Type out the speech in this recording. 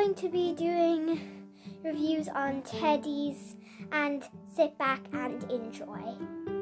Going to be doing reviews on teddies and sit back and enjoy.